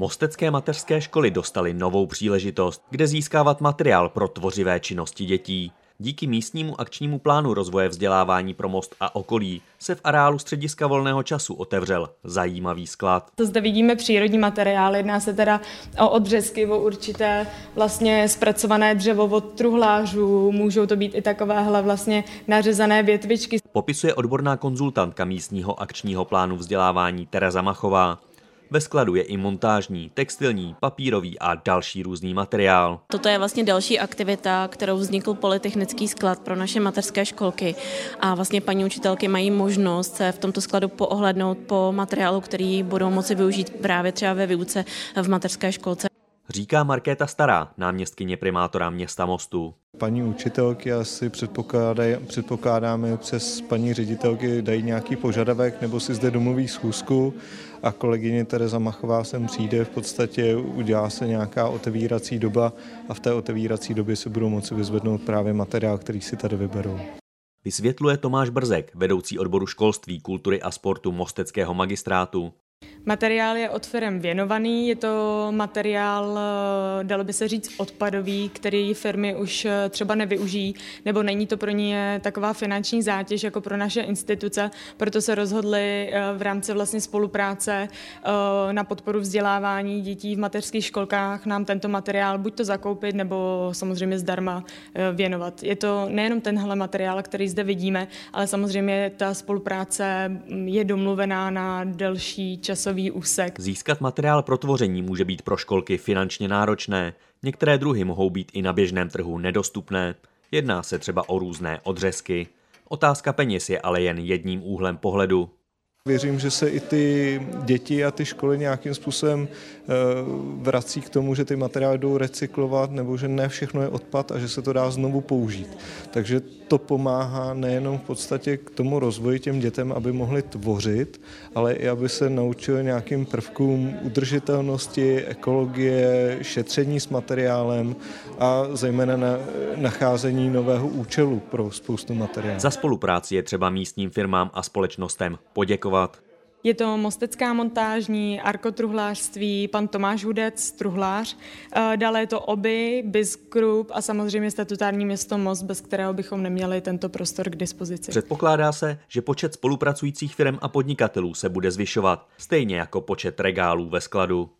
Mostecké mateřské školy dostaly novou příležitost, kde získávat materiál pro tvořivé činnosti dětí. Díky místnímu akčnímu plánu rozvoje vzdělávání pro most a okolí se v areálu střediska volného času otevřel zajímavý sklad. To zde vidíme přírodní materiál, jedná se teda o odřezky, o určité vlastně zpracované dřevo od truhlářů, můžou to být i takovéhle vlastně nařezané větvičky. Popisuje odborná konzultantka místního akčního plánu vzdělávání Tereza Machová. Ve skladu je i montážní, textilní, papírový a další různý materiál. Toto je vlastně další aktivita, kterou vznikl Polytechnický sklad pro naše mateřské školky. A vlastně paní učitelky mají možnost se v tomto skladu poohlednout po materiálu, který budou moci využít právě třeba ve výuce v mateřské školce. Říká Markéta Stará, náměstkyně primátora města Mostu. Paní učitelky asi předpokládáme přes paní ředitelky dají nějaký požadavek nebo si zde domluví schůzku a kolegyně Tereza Machová sem přijde, v podstatě udělá se nějaká otevírací doba a v té otevírací době se budou moci vyzvednout právě materiál, který si tady vyberou. Vysvětluje Tomáš Brzek, vedoucí odboru školství, kultury a sportu Mosteckého magistrátu. Materiál je od firm věnovaný, je to materiál, eh, dalo by se říct, odpadový, který firmy už eh, třeba nevyužijí, nebo není to pro ně taková finanční zátěž jako pro naše instituce, proto se rozhodli eh, v rámci vlastně spolupráce na podporu vzdělávání dětí v mateřských školkách nám tento materiál buď to zakoupit, nebo samozřejmě zdarma věnovat. Je to nejenom tenhle materiál, který zde vidíme, ale samozřejmě ta spolupráce mm, je domluvená na delší časový úsek. Získat materiál pro tvoření může být pro školky finančně náročné. Některé druhy mohou být i na běžném trhu nedostupné. Jedná se třeba o různé odřezky. Otázka peněz je ale jen jedním úhlem pohledu. Věřím, že se i ty děti a ty školy nějakým způsobem eh, vrací k tomu, že ty materiály jdou recyklovat, nebo že ne všechno je odpad a že se to dá znovu použít. Takže to pomáhá nejenom v podstatě k tomu rozvoji těm dětem, aby mohli tvořit, ale i aby se naučili nějakým prvkům udržitelnosti, ekologie, šetření s materiálem a zejména na nacházení nového účelu pro spoustu materiálů. Za spolupráci je třeba místním firmám a společnostem poděkovat. Je to Mostecká montážní, arkotruhlářství, pan Tomáš Hudec, truhlář. Eh, dále je to OBY, BIS Group a samozřejmě statutární město Most, bez kterého bychom neměli tento prostor k dispozici. Předpokládá se, že počet spolupracujících firm a podnikatelů se bude zvyšovat, stejně jako počet regálů ve skladu.